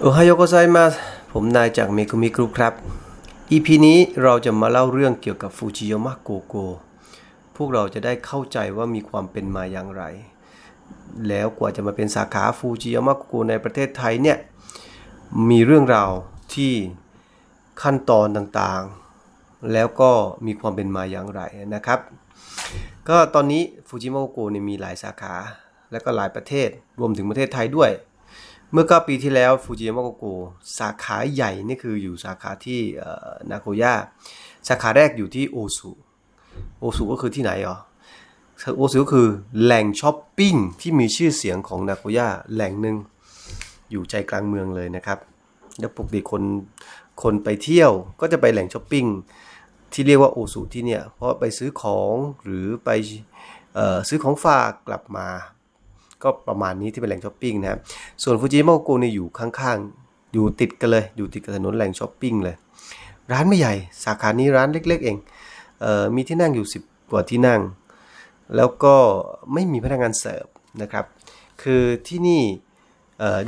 おはようございますผมนายจากเมกุมิกรุ๊ปครับ EP นี้เราจะมาเล่าเรื่องเกี่ยวกับฟูจิยามะโกโก พวกเราจะได้เข้าใจว่ามีความเป็นมาอย่างไร แล้วกว่าจะมาเป็นสาขาฟูจิยามะโกโกในประเทศไทยเนี่ย มีเรื่องราวที่ขั้นตอนต่างๆ แล้วก็มีความเป็นมาอย่างไรนะครับ ก็ตอนนี้ฟูจิยามะโกโกเนี่ยมีหลายสาขา และก็หลายประเทศรวมถึงประเทศไทยด้วย เมื่อ 9 ปีที่แล้วฟูจิยามะโกโกสาขาใหญ่นี่คืออยู่สาขาที่นาโกย่าสาขาแรกอยู่ที่โอซุโอซุก็คือที่ไหนอ๋อโอซุก็คือแหล่งช้อปปิ้งที่มีชื่อเสียงของนาโกย่าแหล่งหนึ่งอยู่ใจกลางเมืองเลยนะครับ แล้วปกติคนคนไปเที่ยวก็จะไปแหล่งช้อปปิ้งที่เรียกว่าโอซุที่เนี่ยเพราะไปซื้อของหรือไปซื้อของฝากกลับมา ก็ประมาณนี้ที่เป็นแหล่งช้อปปิ้งนะครับ ส่วนฟูจิยามะโกโกเนี่ยอยู่ข้างๆ อยู่ติดกันเลย อยู่ติดกับถนนแหล่งช้อปปิ้งเลย ร้านไม่ใหญ่ สาขานี้ร้านเล็ก ๆ เองเออมีที่นั่งอยู่ 10 กว่าที่นั่ง แล้วก็ไม่มีพนักงานเสิร์ฟนะครับ คือที่นี่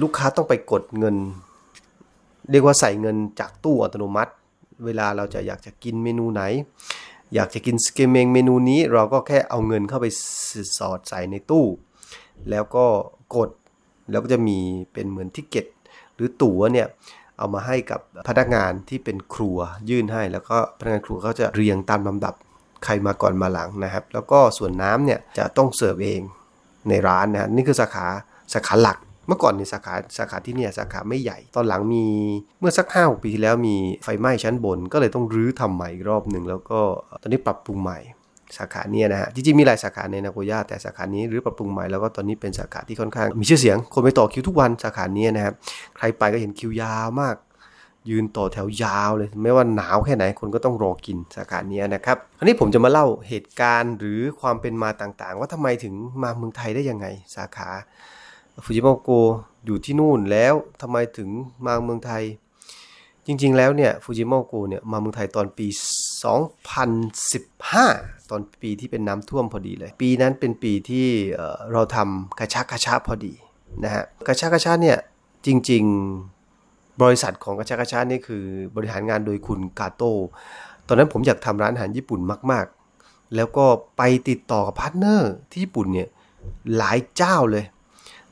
ลูกค้าต้องไปกดเงิน เรียกว่าใส่เงินจากตู้อัตโนมัติ เวลาเราจะอยากจะกินเมนูไหน อยากจะกินสเกมเมงเมนูนี้เราก็แค่เอาเงินเข้าไปสอดใส่ในตู้ แล้วก็กดแล้วก็จะมีเป็นเหมือนทิเก็ตหรือตั๋วเนี่ยเอามาให้กับพนักงานที่เป็นครัวยื่นให้ แล้วก็พนักงานครัวเขาจะเรียงตามลำดับใครมาก่อนมาหลังนะครับ แล้วก็ส่วนน้ำเนี่ยจะต้องเสิร์ฟเองในร้านนะนี่คือสาขาสาขาหลักเมื่อก่อนในสาขาสาขาที่เนี่ยสาขาไม่ใหญ่ ตอนหลังมีเมื่อสักห้าปีที่แล้วมีไฟไหม้ชั้นบน ก็เลยต้องรื้อทำใหม่อีกรอบหนึ่งแล้วก็ตอนนี้ปรับปรุงใหม่ สาขาเนี่ยนะฮะจริงๆมีหลายสาขาในนาโกย่าแต่สาขานี้หรือปรับปรุงใหม่แล้วก็ตอนนี้เป็นสาขาที่ค่อนข้าง มีชื่อเสียงคนไปต่อคิวทุกวันสาขานี้นะครับใครไปก็เห็นคิวยาวมาก ยืนต่อแถวยาวเลยไม่ว่าหนาวแค่ไหนคนก็ต้องรอกินสาขานี้นะครับคราวนี้ผมจะมาเล่าเหตุการณ์หรือความเป็นมาต่างๆ ว่าทำไมถึงมาเมืองไทยได้ยังไงสาขาฟูจิโมโกอยู่ที่นู่นแล้วทำไมถึงมาเมืองไทย จริง ๆ แล้วเนี่ยฟูจิโมโกเนี่ยมาเมืองไทยตอนปี 2015 ตอนปีที่เป็นน้ำท่วมพอดีเลย ปีนั้นเป็นปีที่เราทำกระชากระชาพอดีนะฮะกระชากระชาเนี่ยจริง ๆ บริษัทของกระชากระชานี่คือบริหารงานโดยคุณกาโต้ตอนนั้นผมอยากทำร้านอาหารญี่ปุ่นมาก ๆ แล้วก็ไปติดต่อกับ partner ที่ญี่ปุ่นเนี่ยหลายเจ้าเลย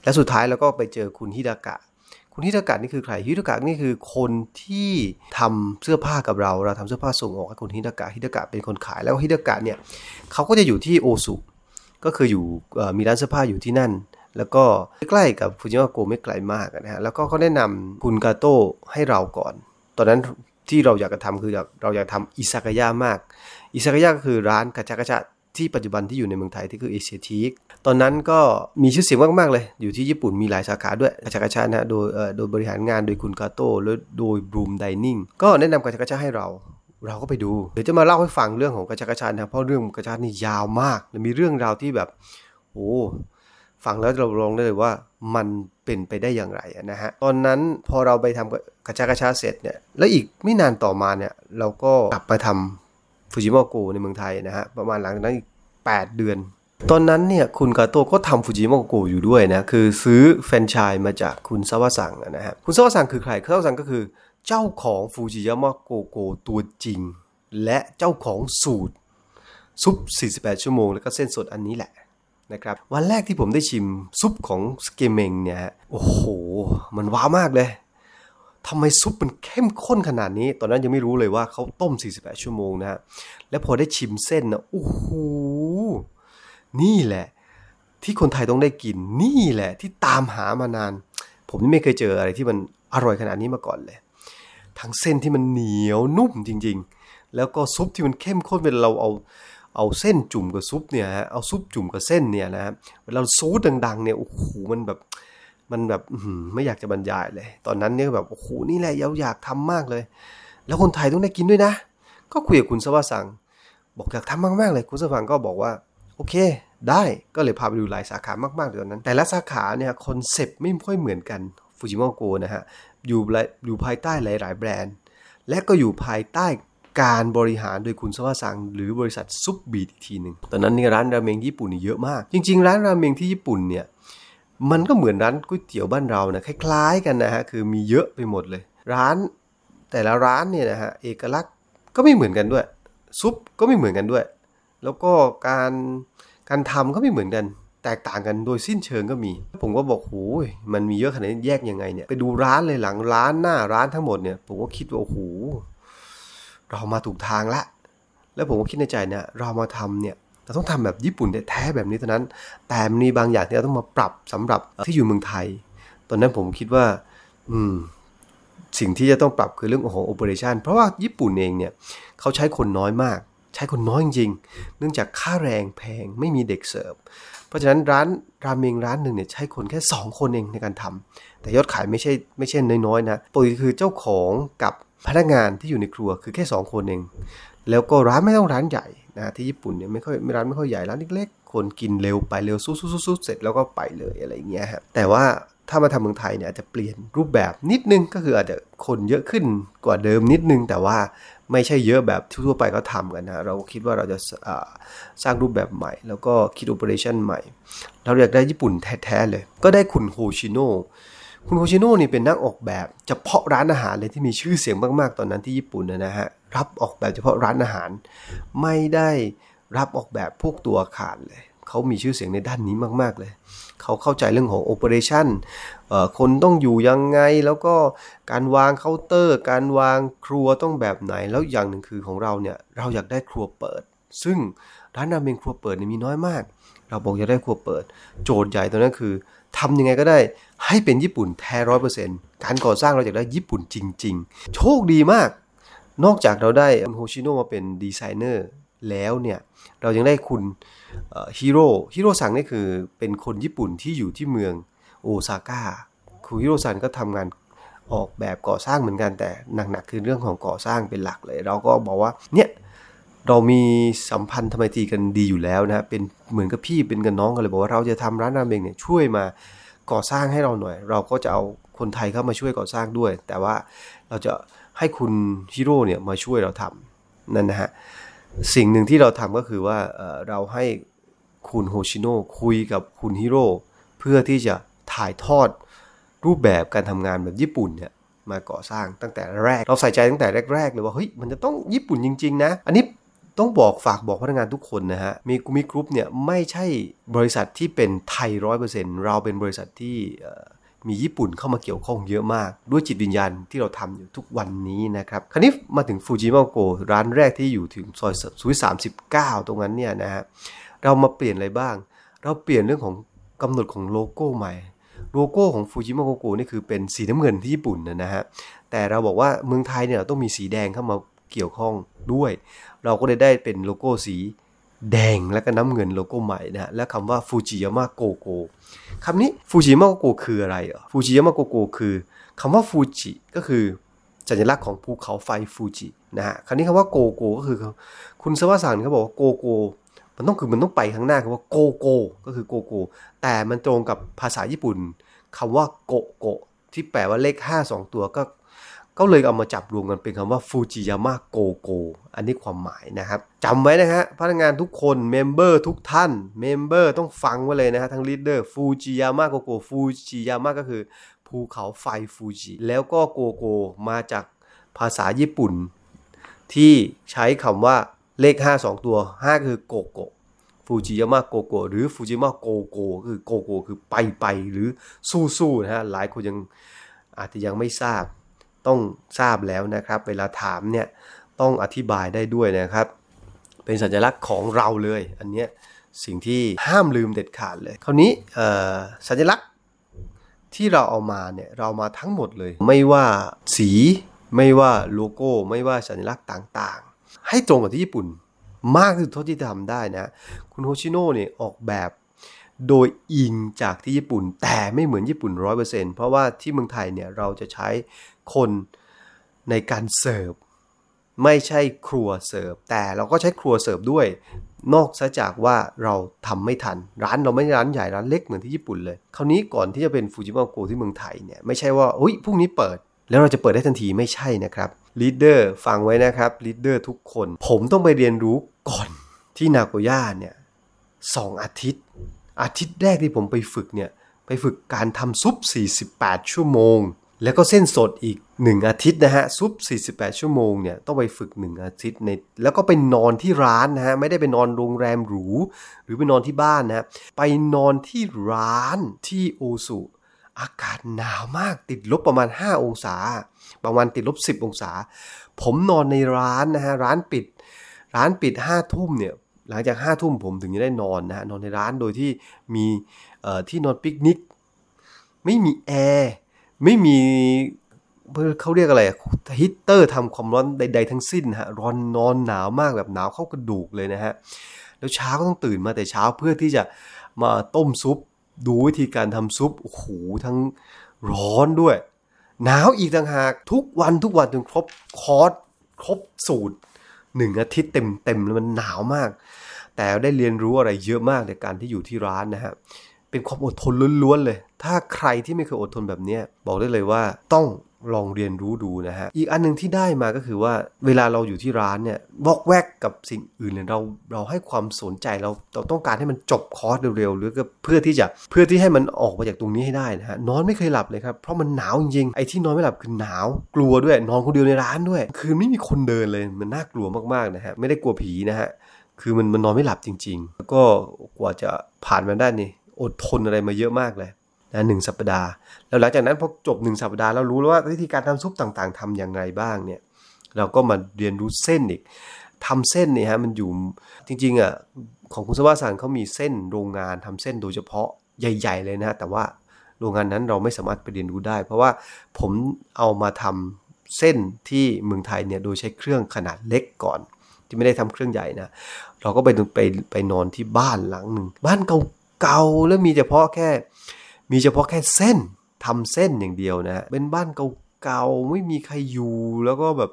และสุดท้ายเราก็ไปเจอคุณฮิดากะ คุณฮิดากะนี่คือใครฮิดากะนี่คือคนที่ทำเสื้อผ้ากับเราเราทำเสื้อผ้าส่งออกให้คุณฮิดากะฮิดากะเป็นคนขายแล้วฮิดากะเนี่ยเขาก็จะอยู่ที่โอซุก็คืออยู่มีร้านเสื้อผ้าอยู่ที่นั่น แล้วก็ใกล้กับฟูจิยามะโกโกไม่ไกลมากนะฮะแล้วก็เขาแนะนำคุณกาโต้ให้เราก่อน ตอนนั้นที่เราอยากจะทำคือเราอยากทำอิซากายะมาก อิซากายะก็คือร้านกระชากระชะ ที่ปัจจุบันที่อยู่ในเมืองไทยที่คือเอเชียทีกตอนนั้นก็มีชื่อเสียงมาก ๆ เลย อยู่ที่ญี่ปุ่นมีหลายสาขาด้วยกาชากาชานะโดยโดยบริหารงานโดยคุณกาโต้และโดยบรูมไดนิ่งก็แนะนำกาชากาชาให้เราเราก็ไปดู เดี๋ยวจะมาเล่าให้ฟังเรื่องของกาชากาชานะเพราะเรื่องกาชานี่ยาวมากและมีเรื่องราวที่แบบโอ้ฟังแล้วเราลองได้เลยว่ามันเป็นไปได้อย่างไรนะฮะตอนนั้นพอเราไปทำกาชากาชาเสร็จเนี่ยแล้วอีกไม่นานต่อมาเนี่ยเราก็กลับไปทำ ฟูจิโมโกในเมืองไทยนะฮะประมาณหลังจากนั้นอีก 8 เดือน ตอนนั้นเนี่ยคุณกาโตก็ทำฟูจิโมโกอยู่ด้วยนะ คือซื้อแฟรนไชส์มาจากคุณซาวะสังนะฮะคุณซาวะสังคือใครซาวะสังก็คือเจ้าของฟูจิยามะโกโกตัวจริง และเจ้าของสูตรซุป 48 ชั่วโมง แล้วก็เส้นสดอันนี้แหละนะครับวันแรกที่ผมได้ชิมซุปของสเกเมงเนี่ยโอ้โห มันว้าวมากเลย ทำไมซุปมันเข้มข้นขนาดนี้ ตอนนั้นยังไม่รู้เลยว่าเขาต้ม 48 ชั่วโมงนะฮะ แล้วพอได้ชิมเส้นนะโอ้โห นี่แหละ ที่คนไทยต้องได้กิน นี่แหละที่ตามหามานาน ผมไม่เคยเจออะไรที่มันอร่อยขนาดนี้มาก่อนเลย ทั้งเส้นที่มันเหนียวนุ่มจริง ๆ แล้วก็ซุปที่มันเข้มข้นเวลาเราเอาเอาเส้นจุ่มกับซุปเนี่ยฮะ เอาซุปจุ่มกับเส้นเนี่ยนะฮะเวลาซูดดังๆเนี่ย โอ้โห มันแบบ มันแบบไม่อยากจะบรรยายเลย ตอนนั้นเนี่ยแบบโอ้โหนี่แหละเราอยากทำมากเลย แล้วคนไทยต้องได้กินด้วยนะ ก็คุยกับคุณสวัสดิ์สังบอกอยากทำมากๆเลยคุณสวัสดิ์ก็บอกว่าโอเค ได้ก็เลยพาไปดูหลายสาขามากๆตอนนั้น แต่ละสาขาเนี่ย concept ไม่ค่อยเหมือนกันฟูจิยามะโกโกนะฮะอยู่อยู่ภายใต้หลาย ๆ แบรนด์ และก็อยู่ภายใต้การบริหารโดยคุณสวัสดิ์สังหรือบริษัทซุปบีอีกทีหนึ่งตอนนั้นนี่ร้านราเมงญี่ปุ่นนี่เยอะมาก จริง ๆ ร้านราเมงที่ญี่ปุ่นเนี่ย มันก็เหมือนร้านก๋วยเตี๋ยวบ้านเรานะคล้าย ๆ กันนะฮะคือมีเยอะไปหมดเลย ร้านแต่ละร้านเนี่ยนะฮะเอกลักษณ์ก็ไม่เหมือนกันด้วย ซุปก็ไม่เหมือนกันด้วย แล้วก็การการทำก็ไม่เหมือนกัน แตกต่างกันโดยสิ้นเชิงก็มี ผมก็บอกโอ้ยมันมีเยอะขนาดนี้แยกยังไงเนี่ยไปดูร้านเลยหลังร้านหน้าร้านทั้งหมดเนี่ยผมก็คิดว่าโอ้โหเรามาถูกทางละ แล้วผมก็คิดในใจเนี่ยเรามาทำเนี่ย เราต้องทำแบบญี่ปุ่นแท้แบบนี้เท่านั้น แต่มีบางอย่างที่เราต้องมาปรับสำหรับที่อยู่เมืองไทย ตอนนั้นผมคิดว่า อืม สิ่งที่จะต้องปรับคือเรื่องของโอเปอเรชันเพราะว่าญี่ปุ่นเองเนี่ยเขาใช้คนน้อยมาก ใช้คนน้อยจริงๆเนื่องจากค่าแรงแพงไม่มีเด็กเสิร์ฟ เพราะฉะนั้นร้านราเมงร้านหนึ่งเนี่ยใช้คนแค่ 2 คนเองในการทำแต่ยอดขายไม่ใช่ไม่ใช่น้อยๆนะปกติคือเจ้าของกับพนักงานที่อยู่ในครัวคือแค่ 2 คนเอง แล้วก็ร้านไม่ต้องร้านใหญ่ นะที่ญี่ปุ่นเนี่ยไม่ค่อยร้านไม่ค่อยใหญ่ร้านเล็กๆคนกินเร็วไปเร็วสู้ๆๆเสร็จแล้วก็ไปเลยอะไรเงี้ยฮะแต่ว่าถ้ามาทำเมืองไทยเนี่ยอาจจะเปลี่ยนรูปแบบนิดนึงก็คืออาจจะคนเยอะขึ้นกว่าเดิมนิดนึง แต่ว่าไม่ใช่เยอะแบบทั่วไปก็ทำกันนะเราคิดว่าเราจะสร้างรูปแบบใหม่ แล้วก็คิด operation ใหม่ เราอยากได้ญี่ปุ่นแท้ๆเลย ก็ได้คุณโฮชิโน่คุณโฮชิโน่นี่เป็นนักออกแบบเฉพาะร้านอาหารเลยที่มีชื่อเสียงมากๆตอนนั้นที่ญี่ปุ่นนะฮะ รับออกแบบเฉพาะร้านอาหาร ไม่ได้รับออกแบบพวกตัวอาคารเลยเขามีชื่อเสียงในด้านนี้มาก ๆ เลย เขาเข้าใจเรื่องของ operation คนต้องอยู่ยังไง แล้วก็การวางเคาน์เตอร์ การวางครัวต้องแบบไหน แล้วอย่างหนึ่งคือของเราเนี่ย เราอยากได้ครัวเปิด ซึ่งร้านราเมงครัวเปิดมีน้อยมาก เราบอกอยากได้ครัวเปิด โจทย์ใหญ่ตัวนั้นคือทำยังไงก็ได้ให้เป็นญี่ปุ่นแท้ร้อยเปอร์เซ็นต์การก่อสร้างเราอยากได้ญี่ปุ่นจริง ๆ โชคดีมาก นอกจากเราได้คุณโฮชิโนะมาเป็นดีไซเนอร์แล้วเนี่ยเรายังได้คุณฮิโร่ฮิโร่ซังนี่คือเป็นคนญี่ปุ่นที่อยู่ที่เมืองโอซาก้าคุณฮิโร่ซังก็ทำงานออกแบบก่อสร้างเหมือนกันแต่หนักๆคือเรื่องของก่อสร้างเป็นหลักเลย เราก็บอกว่าเนี่ยเรามีสัมพันธ์ทำไมตีกันดีอยู่แล้วนะเป็นเหมือนกับพี่เป็นกันน้องกันเลยบอกว่าเราจะทำร้านราเมงเนี่ยช่วยมาก่อสร้างให้เราหน่อย เราก็จะเอาคนไทยเข้ามาช่วยก่อสร้างด้วย แต่ว่าเราจะ ให้คุณฮิโร่เนี่ยมาช่วยเราทำนั่นนะฮะสิ่งหนึ่งที่เราทำก็คือว่าเราให้คุณโฮชิโน่คุยกับคุณฮิโร่เพื่อที่จะถ่ายทอดรูปแบบการทำงานแบบญี่ปุ่นเนี่ยมาก่อสร้างตั้งแต่แรก เราใส่ใจตั้งแต่แรกๆเลยว่าเฮ้ยมันจะต้องญี่ปุ่นจริง ๆ นะ อันนี้ต้องบอกฝากบอกพนักงานทุกคนนะฮะ มีกุมิกรุ๊ปเนี่ยไม่ใช่บริษัทที่เป็นไทยร้อยเปอร์เซ็นต์เราเป็นบริษัทที่ มีญี่ปุ่นเข้ามาเกี่ยวข้องเยอะมาก ด้วยจิตวิญญาณที่เราทำอยู่ทุกวันนี้นะครับคราวนี้มาถึงฟูจิยามะโกโกร้านแรกที่อยู่ถึงซอยสุขุมวิทสามสิบเก้าตรงนั้นเนี่ยนะฮะเรามาเปลี่ยนอะไรบ้าง เราเปลี่ยนเรื่องของกำหนดของโลโก้ใหม่โลโก้ของฟูจิยามะโกโกนี่คือเป็นสีน้ำเงินที่ญี่ปุ่นนะฮะแต่เราบอกว่าเมืองไทยเนี่ยต้องมีสีแดงเข้ามาเกี่ยวข้องด้วย เราก็เลยได้เป็นโลโก้สี แดงและก็น้ำเงินโลโก้ใหม่นะฮะและคำว่าฟูจิยามะโกโกคำนี้ฟูจิยามะโกโกคืออะไรอะฟูจิยามะโกโกคือคำว่าฟูจิก็คือสัญลักษณ์ของภูเขาไฟฟูจินะฮะคำนี้คำว่าโกโกก็คือ คุณสวัสดิ์เขาบอกว่า go go มันต้องคือมันต้องไปข้างหน้าคำว่าโกโกก็คือ go go แต่มันตรงกับภาษาญี่ปุ่นคำว่าโกโกที่แปลว่าเลข 5 2 ตัวก็ ก็เลยเอามาจับรวมกันเป็นคำว่าฟูจิยามะโกโกอันนี้ความหมายนะครับจำไว้นะฮะพนักงานทุกคน member ทุกท่าน member ต้องฟังไว้เลยนะฮะทั้ง leader ฟูจิยามะโกโกฟูจิยามะก็คือ ภูเขาไฟฟูจิแล้วก็โกโกมาจากภาษาญี่ปุ่น ที่ใช้คำว่าเลข 5 2 ตัว 5 คือโกโกฟูจิยามะโกโกหรือฟูจิยามะโกโกคือโกโกคือไปไปหรือสู้ๆนะฮะหลายคนยังอาจจะยังไม่ทราบ ต้องทราบแล้วนะครับ เวลาถามเนี่ยต้องอธิบายได้ด้วยนะครับ เป็นสัญลักษณ์ของเราเลย อันนี้สิ่งที่ห้ามลืมเด็ดขาดเลย คราวนี้สัญลักษณ์ที่เราเอามาเนี่ยเรามาทั้งหมดเลย ไม่ว่าสีไม่ว่าโลโก้ ไม่ว่าสัญลักษณ์ต่างๆ ให้ตรงกับที่ญี่ปุ่นมากที่สุดเท่าที่ทำได้นะ คุณโฮชิโน่เนี่ยออกแบบโดยอิงจากที่ญี่ปุ่น แต่ไม่เหมือนญี่ปุ่นร้อยเปอร์เซนต์เพราะว่าที่เมืองไทยเนี่ยเราจะใช้ คนในการเสิร์ฟไม่ใช่ครัวเสิร์ฟ แต่เราก็ใช้ครัวเสิร์ฟด้วย นอกจากว่าเราทำไม่ทัน ร้านเราไม่ร้านใหญ่ร้านเล็กเหมือนที่ญี่ปุ่นเลย คราวนี้ก่อนที่จะเป็นฟูจิยามะโกโกที่เมืองไทยเนี่ยไม่ใช่ว่าอุ้ยพรุ่งนี้เปิด แล้วเราจะเปิดได้ทันทีไม่ใช่นะครับ leader ฟังไว้นะครับ leader ทุกคน ผมต้องไปเรียนรู้ก่อนที่นาโกย่าเนี่ยสองอาทิตย์ อาทิตย์แรกที่ผมไปฝึกเนี่ยไปฝึกการทำซุป 48 ชั่วโมง แล้วก็เส้นสดอีก 1 อาทิตย์นะฮะซุป 48 ชั่วโมงเนี่ยต้องไปฝึก 1 อาทิตย์ในแล้วก็ไปนอนที่ร้านนะฮะไม่ได้ไปนอนโรงแรมหรู หรือไปนอนที่บ้านนะฮะไปนอนที่ร้านที่โอซุอากาศหนาวมากติดลบประมาณ 5 องศาประมาณติดลบ 10 องศา ผมนอนในร้านนะฮะร้านปิด ร้านปิด5ทุ่มเนี่ยหลังจาก5ทุ่มผมถึงจะได้นอนนะฮะนอนในร้านโดยที่มีที่นอนปิกนิก ไม่มีแอร์ ไม่มีเขาเรียกอะไรฮีตเตอร์ทำความร้อนใด ๆ ทั้งสิ้นฮะร้อนนอนหนาวมากแบบหนาวเข้ากระดูกเลยนะฮะแล้วเช้าก็ต้องตื่นมาแต่เช้าเพื่อที่จะมาต้มซุป ดูวิธีการทำซุปโอ้โหทั้งร้อนด้วย หนาวอีกต่างหากทุกวันทุกวันจนครบคอร์สครบสูตรหนึ่งอาทิตย์เต็มๆแล้วมันหนาวมาก แต่ได้เรียนรู้อะไรเยอะมากในการที่อยู่ที่ร้านนะฮะ เป็นความอดทนล้วนๆเลย ถ้าใครที่ไม่เคยอดทนแบบนี้บอกได้เลยว่าต้องลองเรียนรู้ดูนะฮะ อีกอันหนึ่งที่ได้มาก็คือว่าเวลาเราอยู่ที่ร้านเนี่ยวอกแวกกับสิ่งอื่นเนี่ยเราเราให้ความสนใจเราเราต้องการให้มันจบคอร์สเร็วๆหรือก็เพื่อที่จะเพื่อที่ให้มันออกมาจากตรงนี้ให้ได้นะฮะนอนไม่เคยหลับเลยครับเพราะมันหนาวจริงๆไอ้ที่นอนไม่หลับคือหนาวกลัวด้วย นอนคนเดียวในร้านด้วย คือไม่มีคนเดินเลยมันน่ากลัวมากๆนะฮะไม่ได้กลัวผีนะฮะคือมันมันนอนไม่หลับจริง ๆ แล้วก็กว่าจะผ่านมาได้นี่ อดทนอะไรมาเยอะมากเลยนะหนึ่งสัปดาห์ แล้วหลังจากนั้นพอจบหนึ่งสัปดาห์แล้วรู้แล้วว่าวิธีการทำซุปต่างๆ ทํำอย่างไรบ้างเนี่ยเราก็มาเรียนรู้เส้นอีกทำเส้นเนี่ยฮะมันอยู่จริงๆอะของคุณสวัสดิ์สันเขามีเส้นโรงงานทำเส้นโดยเฉพาะใหญ่ ๆ เลยนะแต่ว่าโรงงานนั้นเราไม่สามารถไปเรียนรู้ได้ เพราะว่าผมเอามาทำเส้นที่เมืองไทยเนี่ยโดยใช้เครื่องขนาดเล็กก่อน ที่ไม่ได้ทำเครื่องใหญ่นะเราก็ไปไปไปนอนที่บ้านหลังหนึ่งบ้าน เก่าแล้วมีเฉพาะแค่ มีเฉพาะแค่เส้นทำเส้นอย่างเดียวนะเป็นบ้านเก่าๆไม่มีใครอยู่แล้วก็แบบ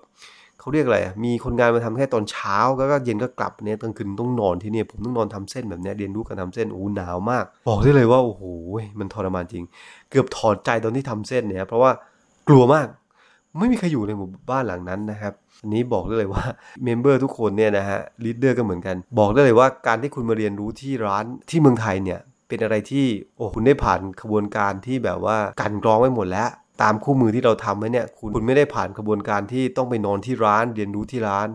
เขาเรียกอะไรมีคนงานมาทำแค่ตอนเช้าแล้วก็เย็นก็กลับเนี่ยกลางคืนต้องนอนที่นี่ผมต้องนอนทำเส้นแบบนี้เรียนรู้การทาเส้นโอ้หนาวมาก บอกได้เลยว่าโอ้โหมันทรมานจริง เกือบถอดใจตอนที่ทำเส้นเนี่ยเพราะว่ากลัวมาก ไม่มีใครอยู่ในหมู่บ้านหลังนั้นนะครับ อันนี้บอกได้เลยว่า member ทุกคนเนี่ยนะฮะ leader ก็เหมือนกัน บอกได้เลยว่าการที่คุณมาเรียนรู้ที่ร้านที่เมืองไทยเนี่ยเป็นอะไรที่โอ้คุณได้ผ่านกระบวนการที่แบบว่าการกรองไว้หมดแล้วตามคู่มือที่เราทำไว้เนี่ยคุณคุณไม่ได้ผ่านกระบวนการที่ต้องไปนอนที่ร้าน เรียนรู้ที่ร้าน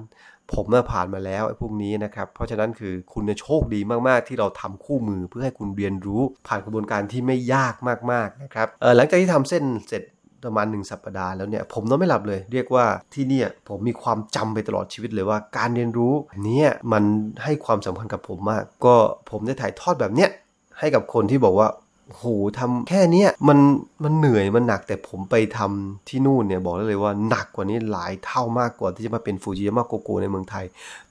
ผมน่ะผ่านมาแล้วไอ้พวกนี้นะครับ เพราะฉะนั้นคือคุณโชคดีมากๆ ที่เราทำคู่มือเพื่อให้คุณเรียนรู้ผ่านกระบวนการที่ไม่ยากมากๆนะครับหลังจากที่ทำเส้นเสร็จ ประมาณหนึ่งสัปดาห์แล้วเนี่ยผมนอนไม่หลับเลย เรียกว่าที่นี่ผมมีความจำไปตลอดชีวิตเลยว่า การเรียนรู้นี้มันให้ความสำคัญกับผมมาก ก็ผมได้ถ่ายทอดแบบเนี้ยให้กับคนที่บอกว่าโหทำแค่นี้มันมันเหนื่อยมันหนักแต่ผมไปทำที่นู่นเนี่ยบอกได้เลยว่าหนักกว่านี้หลายเท่ามากกว่าที่จะมาเป็นฟูจิยาม่าโกโกในเมืองไทย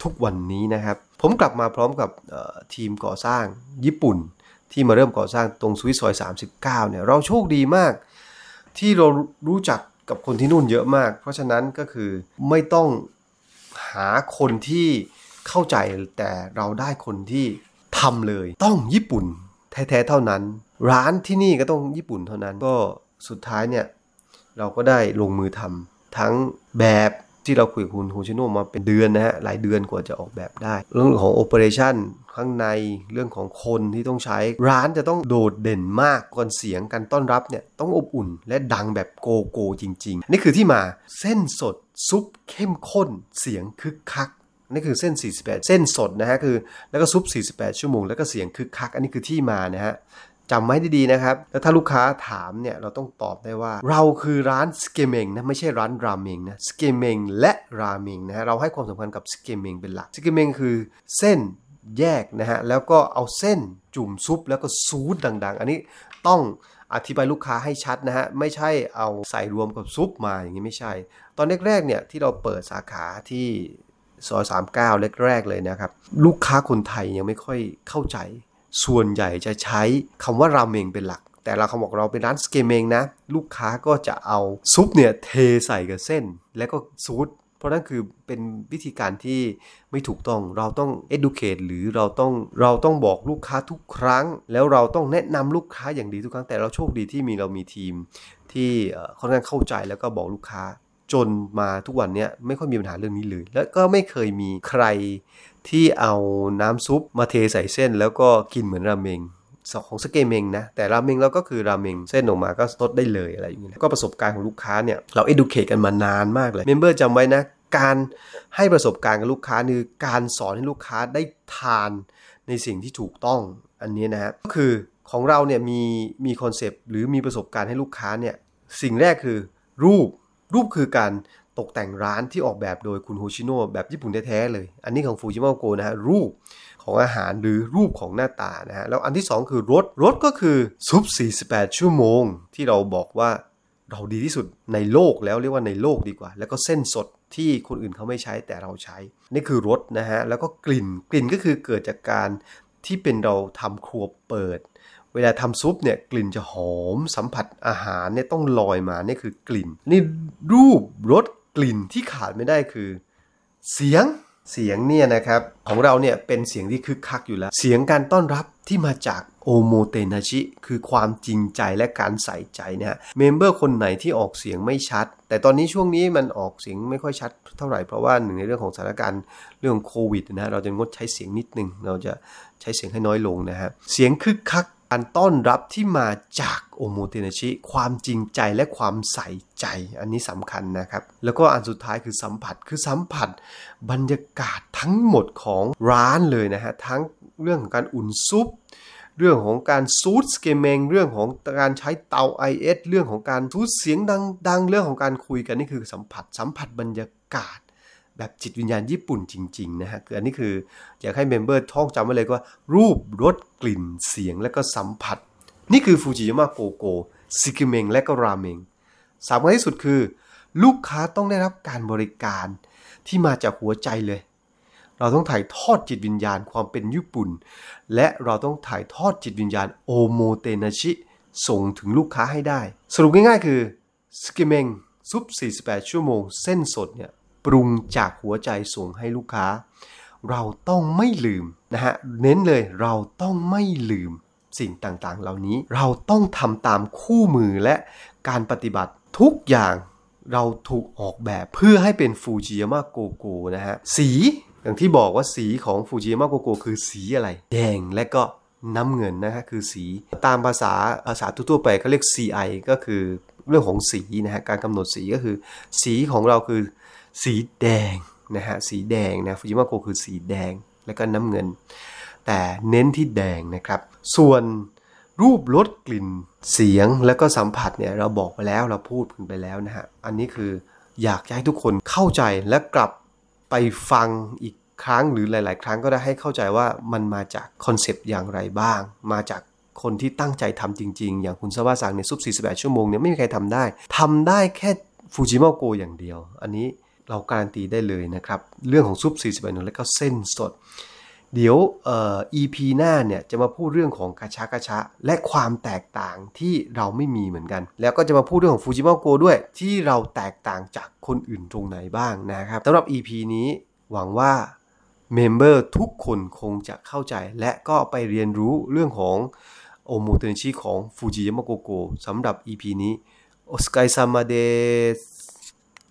ทุกวันนี้นะครับ ผมกลับมาพร้อมกับทีมก่อสร้างญี่ปุ่น ที่มาเริ่มก่อสร้างตรงสวิตซอย 39เนี่ยเราโชคดีมาก ที่เรารู้จักกับคนที่นู่นเยอะมาก เพราะฉะนั้นก็คือไม่ต้องหาคนที่เข้าใจแต่เราได้คนที่ทำเลย ต้องญี่ปุ่นแท้ๆเท่านั้น ร้านที่นี่ก็ต้องญี่ปุ่นเท่านั้น ก็สุดท้ายเนี่ยเราก็ได้ลงมือทำทั้งแบบ ที่เราคุยกับคุณโฮชิโนมาเป็นเดือนนะฮะหลายเดือนกว่าจะออกแบบได้ เรื่องของโอเปอเรชั่นข้างในเรื่องของคนที่ต้องใช้ร้านจะต้องโดดเด่นมากก่อนเสียงการต้อนรับเนี่ยต้องอบอุ่นและดังแบบโกโก้จริง ๆ นี่คือที่มาเส้นสดซุปเข้มข้นเสียงคึกคักนี่คือเส้น 48 เส้นสดนะฮะคือแล้วก็ซุป 48 ชั่วโมง แล้วก็เสียงคึกคัก อันนี้คือที่มานะฮะ จำไว้ดีๆนะครับ แล้วถ้าลูกค้าถามเนี่ย เราต้องตอบได้ว่า เราคือร้านสึเคเมงนะ ไม่ใช่ร้านราเมงนะ สึเคเมงและราเมงนะฮะ เราให้ความสำคัญกับสึเคเมงเป็นหลัก สึเคเมงคือเส้นแยกนะฮะ แล้วก็เอาเส้นจุ่มซุปแล้วก็ซูดดัง ๆ อันนี้ต้องอธิบายลูกค้าให้ชัดนะฮะ ไม่ใช่เอาใส่รวมกับซุปมาอย่างนี้ไม่ใช่ ตอนแรกๆเนี่ยที่เราเปิดสาขาที่ซอย39แรกๆเลยนะครับ ลูกค้าคนไทยยังไม่ค่อยเข้าใจ ส่วนใหญ่จะใช้คำว่าราเมงเป็นหลัก แต่เราคำบอกเราเป็นร้านสเกมเมงนะ ลูกค้าก็จะเอาซุปเนี่ยเทใส่กับเส้น แล้วก็ซูดเพราะนั่นคือเป็นวิธีการที่ไม่ถูกต้อง เราต้อง educate หรือเราต้องเราต้องบอกลูกค้าทุกครั้ง แล้วเราต้องแนะนำลูกค้าอย่างดีทุกครั้ง แต่เราโชคดีที่มีเรามีทีม ที่ค่อนข้างเข้าใจแล้วก็บอกลูกค้าจนมาทุกวันนี้ไม่ค่อยมีปัญหาเรื่องนี้เลย แล้วก็ไม่เคยมีใคร ที่เอาน้ำซุปมาเทใส่เส้น แล้วก็กินเหมือนราเมงของสึเกเมงนะ แต่ราเมงเราก็คือราเมงเส้นออกมาก็ซดได้เลยอะไรอย่างเงี้ยก็ประสบการณ์ของลูกค้าเนี่ยเรา educate กันมานานมากเลย member จำไว้นะการให้ประสบการณ์กับลูกค้าคือการสอนให้ลูกค้าได้ทานในสิ่งที่ถูกต้องอันนี้นะฮะก็คือของเราเนี่ยมีมีคอนเซปต์หรือมีประสบการณ์ให้ลูกค้าเนี่ยสิ่งแรกคือรูปรูปคือการ ตกแต่งร้านที่ออกแบบโดยคุณโฮชิโนะแบบญี่ปุ่นแท้ๆเลย อันนี้ของฟูจิมะโกนะฮะรูปของอาหารหรือรูปของหน้าตานะฮะแล้วอันที่ 2 คือรสรสก็คือซุป 48 ชั่วโมง ที่เราบอกว่าเราดีที่สุดในโลกแล้วเรียกว่าในโลกดีกว่า แล้วก็เส้นสดที่คนอื่นเขาไม่ใช้แต่เราใช้ นี่คือรสนะฮะแล้วก็กลิ่นกลิ่นก็คือเกิดจากการที่เป็นเราทำครัวเปิด เวลาทำซุปเนี่ยกลิ่นจะหอมสัมผัสอาหารเนี่ยต้องลอยมานี่คือกลิ่น นี่รูปรส กลิ่นที่ขาดไม่ได้คือ เสียงเสียงเนี่ยนะครับ ของเราเนี่ยเป็นเสียงที่คึกคักอยู่แล้ว เสียงการต้อนรับที่มาจากโอโมเตนาชิ คือความจริงใจและการใส่ใจนะฮะเมมเบอร์คนไหนที่ออกเสียงไม่ชัด แต่ตอนนี้ช่วงนี้มันออกเสียงไม่ค่อยชัดเท่าไหร่ เพราะว่าหนึ่งในเรื่องของสถานการณ์เรื่องโควิดนะเราจะงดใช้เสียงนิดนึง เราจะใช้เสียงให้น้อยลงนะฮะเสียงคึกคัก การต้อนรับที่มาจากโอโมเตนาชิความจริงใจและความใส่ใจ อันนี้สำคัญนะครับ แล้วก็อันสุดท้ายคือสัมผัสคือสัมผัส บรรยากาศทั้งหมดของร้านเลยนะฮะ ทั้งเรื่องของการอุ่นซุป เรื่องของการซูดสึเกเมงเรื่องของการใช้เตา IH เรื่องของการซูดเสียงดังๆ เรื่องของการคุยกันนี่คือสัมผัส สัมผัสบรรยากาศ แบบจิตวิญญาณญี่ปุ่นจริง ๆ นะฮะคืออันนี้คืออยากให้ member ท่องจำไว้เลยว่า รูปรสกลิ่นเสียงและก็สัมผัส นี่คือฟูจิยามะโกโกสึเกเมงและก็ราเมงสำคัญที่สุดคือ ลูกค้าต้องได้รับการบริการที่มาจากหัวใจเลย เราต้องถ่ายทอดจิตวิญญาณความเป็นญี่ปุ่น และเราต้องถ่ายทอดจิตวิญญาณโอโมเตนาชิส่งถึงลูกค้าให้ได้ สรุปง่ายๆคือสึเกเมงซุป 48 ชั่วโมง เส้นสดเนี่ย ปรุงจากหัวใจส่งให้ลูกค้า เราต้องไม่ลืมนะฮะเน้นเลยเราต้องไม่ลืมสิ่งต่างๆ เหล่านี้เราต้องทำตามคู่มือและการปฏิบัติทุกอย่างเราถูกออกแบบเพื่อให้เป็นฟูจิยามะโกโกนะฮะสีอย่างที่บอกว่าสีของฟูจิยามะโกโกคือสีอะไร แดงและก็น้ำเงินนะฮะคือสีตามภาษาภาษาทั่วไปเขาเรียก CI ก็คือเรื่องของสีนะฮะการกำหนดสีก็คือ สีของเราคือ สีแดงนะฮะสีแดงนะฟูจิมะโกคือสีแดงและก็น้ำเงิน แต่เน้นที่แดงนะครับ ส่วนรูปรสกลิ่นเสียงแล้วก็สัมผัสเนี่ยเราบอกไปแล้วเราพูดกันไปแล้วนะฮะอันนี้คืออยากให้ทุกคนเข้าใจและกลับไปฟังอีกครั้งหรือหลาย ๆ ครั้งก็ได้ให้เข้าใจว่ามันมาจากคอนเซปต์อย่างไรบ้าง มาจากคนที่ตั้งใจทำจริง ๆ อย่างคุณซาวาสังในซุป48ชั่วโมงเนี่ยไม่มีใครทำได้ทำได้แค่ฟูจิมะโกอย่างเดียว อันนี้ เราการันตีได้เลยนะครับ เรื่องของซุป48นแล้วก็เส้นสด เดี๋ยวเอ่อ EP หน้าเนี่ยจะมาพูดเรื่องของกาชากาชะและความแตกต่างที่เราไม่มีเหมือนกัน แล้วก็จะมาพูดเรื่องของฟูจิมะโกด้วย ที่เราแตกต่างจากคนอื่นตรงไหนบ้างนะครับสำหรับ EP นี้หวังว่าmember ทุกคนคงจะเข้าใจ และก็ไปเรียนรู้เรื่องของโอโมเตนาชิของฟูจิยามะโกโกสำหรับ EP นี้โอสกายซามาเดส